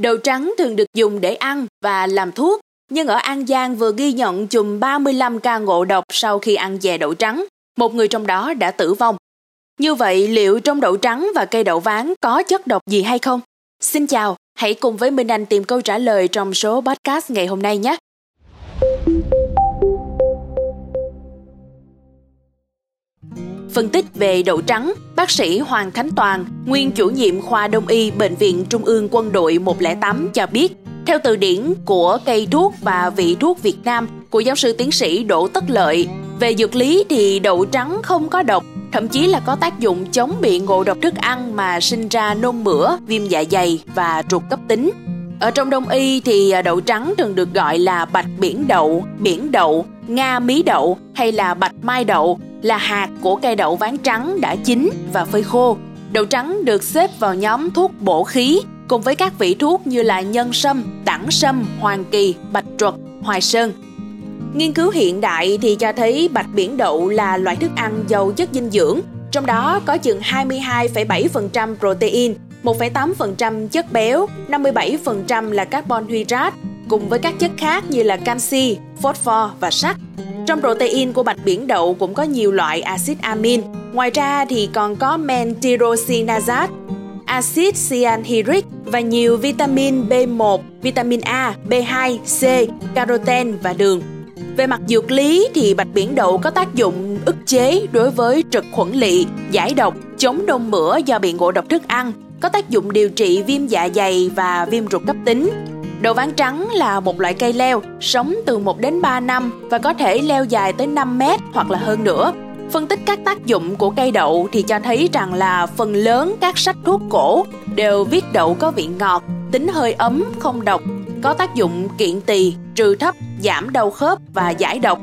Đậu trắng thường được dùng để ăn và làm thuốc, nhưng ở An Giang vừa ghi nhận chùm 35 ca ngộ độc sau khi ăn chè đậu trắng. Một người trong đó đã tử vong. Như vậy, liệu trong đậu trắng và cây đậu ván có chất độc gì hay không? Xin chào, hãy cùng với Minh Anh tìm câu trả lời trong số podcast ngày hôm nay nhé. Phân tích về đậu trắng, bác sĩ Hoàng Khánh Toàn, nguyên chủ nhiệm khoa đông y Bệnh viện Trung ương Quân đội 108 cho biết, theo từ điển của cây thuốc và vị thuốc Việt Nam của giáo sư tiến sĩ Đỗ Tất Lợi, về dược lý thì đậu trắng không có độc, thậm chí là có tác dụng chống bị ngộ độc thức ăn mà sinh ra nôn mửa, viêm dạ dày và ruột cấp tính. Ở trong đông y thì à, đậu trắng thường được gọi là bạch biển đậu, biển đậu, nga mí đậu hay là bạch mai đậu là hạt của cây đậu ván trắng đã chín và phơi khô. Đậu trắng được xếp vào nhóm thuốc bổ khí cùng với các vị thuốc như là nhân sâm, đẳng sâm, hoàng kỳ, bạch truật, hoài sơn. Nghiên cứu hiện đại thì cho thấy bạch biển đậu là loại thức ăn giàu chất dinh dưỡng, trong đó có chừng 22,7% protein, 1,8% chất béo, 57% là carbon hydrate, cùng với các chất khác như là canxi, phosphor và sắt. Trong protein của bạch biển đậu cũng có nhiều loại axit amin. Ngoài ra thì còn có men tyrosinazate, axit cyanhydric và nhiều vitamin B1, vitamin A, B2, C, caroten và đường. Về mặt dược lý thì bạch biển đậu có tác dụng ức chế đối với trực khuẩn lị, giải độc, chống đông mửa do bị ngộ độc thức ăn, có tác dụng điều trị viêm dạ dày và viêm ruột cấp tính. Đậu ván trắng là một loại cây leo, sống từ 1 đến 3 năm và có thể leo dài tới 5 mét hoặc là hơn nữa. Phân tích các tác dụng của cây đậu thì cho thấy rằng là phần lớn các sách thuốc cổ đều viết đậu có vị ngọt, tính hơi ấm, không độc, có tác dụng kiện tỳ, trừ thấp, giảm đau khớp và giải độc.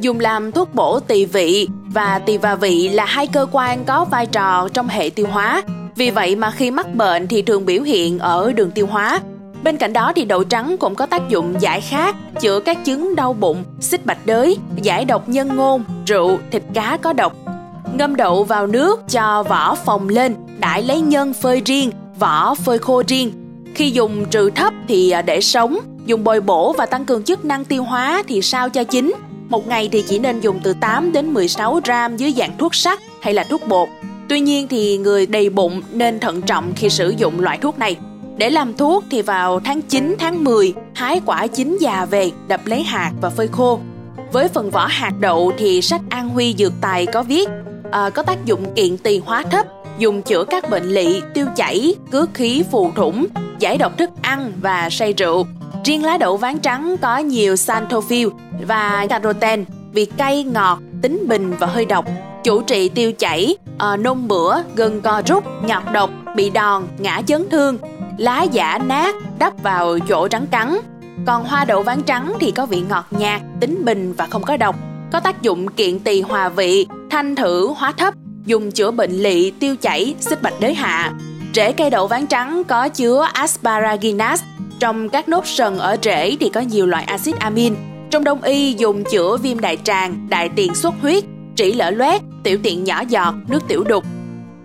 Dùng làm thuốc bổ tỳ vị và tỳ và vị là hai cơ quan có vai trò trong hệ tiêu hóa. Vì vậy mà khi mắc bệnh thì thường biểu hiện ở đường tiêu hóa. Bên cạnh đó thì đậu trắng cũng có tác dụng giải khát, chữa các chứng đau bụng, xích bạch đới, giải độc nhân ngôn, rượu, thịt cá có độc. Ngâm đậu vào nước cho vỏ phồng lên, đãi lấy nhân phơi riêng, vỏ phơi khô riêng. Khi dùng trừ thấp thì à, để sống, dùng bồi bổ và tăng cường chức năng tiêu hóa thì sao cho chín. Một ngày thì chỉ nên dùng từ 8 đến 16 gram dưới dạng thuốc sắc hay là thuốc bột. Tuy nhiên thì người đầy bụng nên thận trọng khi sử dụng loại thuốc này. Để làm thuốc thì vào tháng 9, tháng 10, hái quả chín già về, đập lấy hạt và phơi khô. Với phần vỏ hạt đậu thì sách An Huy Dược Tài có viết à, có tác dụng kiện tỳ hóa thấp, dùng chữa các bệnh lị, tiêu chảy, cướp khí phù thủng, giải độc thức ăn và say rượu. Riêng lá đậu ván trắng có nhiều xanthophyll và caroten, vị cay, ngọt, tính bình và hơi độc. Chủ trị tiêu chảy, à, nôn mửa, gân co rút, nhọt độc, bị đòn, ngã chấn thương, lá giả nát đắp vào chỗ trắng cắn. Còn hoa đậu ván trắng thì có vị ngọt nhạt, tính bình và không có độc, có tác dụng kiện tỳ hòa vị, thanh thử hóa thấp, dùng chữa bệnh lị, tiêu chảy, xích bạch đới hạ. Rễ cây đậu ván trắng có chứa asparaginase. Trong các nốt sần ở rễ thì có nhiều loại axit amin. Trong đông y dùng chữa viêm đại tràng, đại tiện xuất huyết, trĩ lở loét, tiểu tiện nhỏ giọt, nước tiểu đục,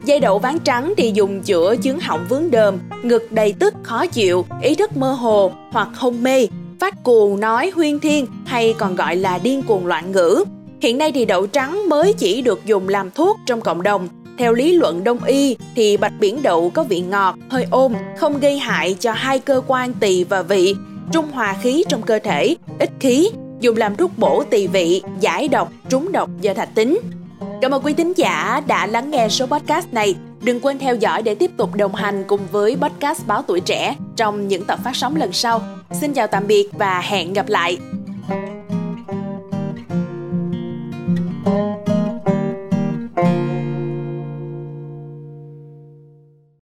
Dây đậu ván trắng thì dùng chữa chứng họng vướng đờm, ngực đầy tức khó chịu, ý thức mơ hồ hoặc hôn mê, phát cuồng nói huyên thiên hay còn gọi là điên cuồng loạn ngữ. Hiện nay thì đậu trắng mới chỉ được dùng làm thuốc trong cộng đồng. Theo lý luận đông y thì bạch biển đậu có vị ngọt, hơi ôm, không gây hại cho hai cơ quan tỳ và vị, trung hòa khí trong cơ thể, ít khí, dùng làm thuốc bổ tỳ vị, giải độc, trúng độc do thạch tính. Cảm ơn quý thính giả đã lắng nghe số podcast này. Đừng quên theo dõi để tiếp tục đồng hành cùng với podcast Báo Tuổi Trẻ trong những tập phát sóng lần sau. Xin chào tạm biệt và hẹn gặp lại!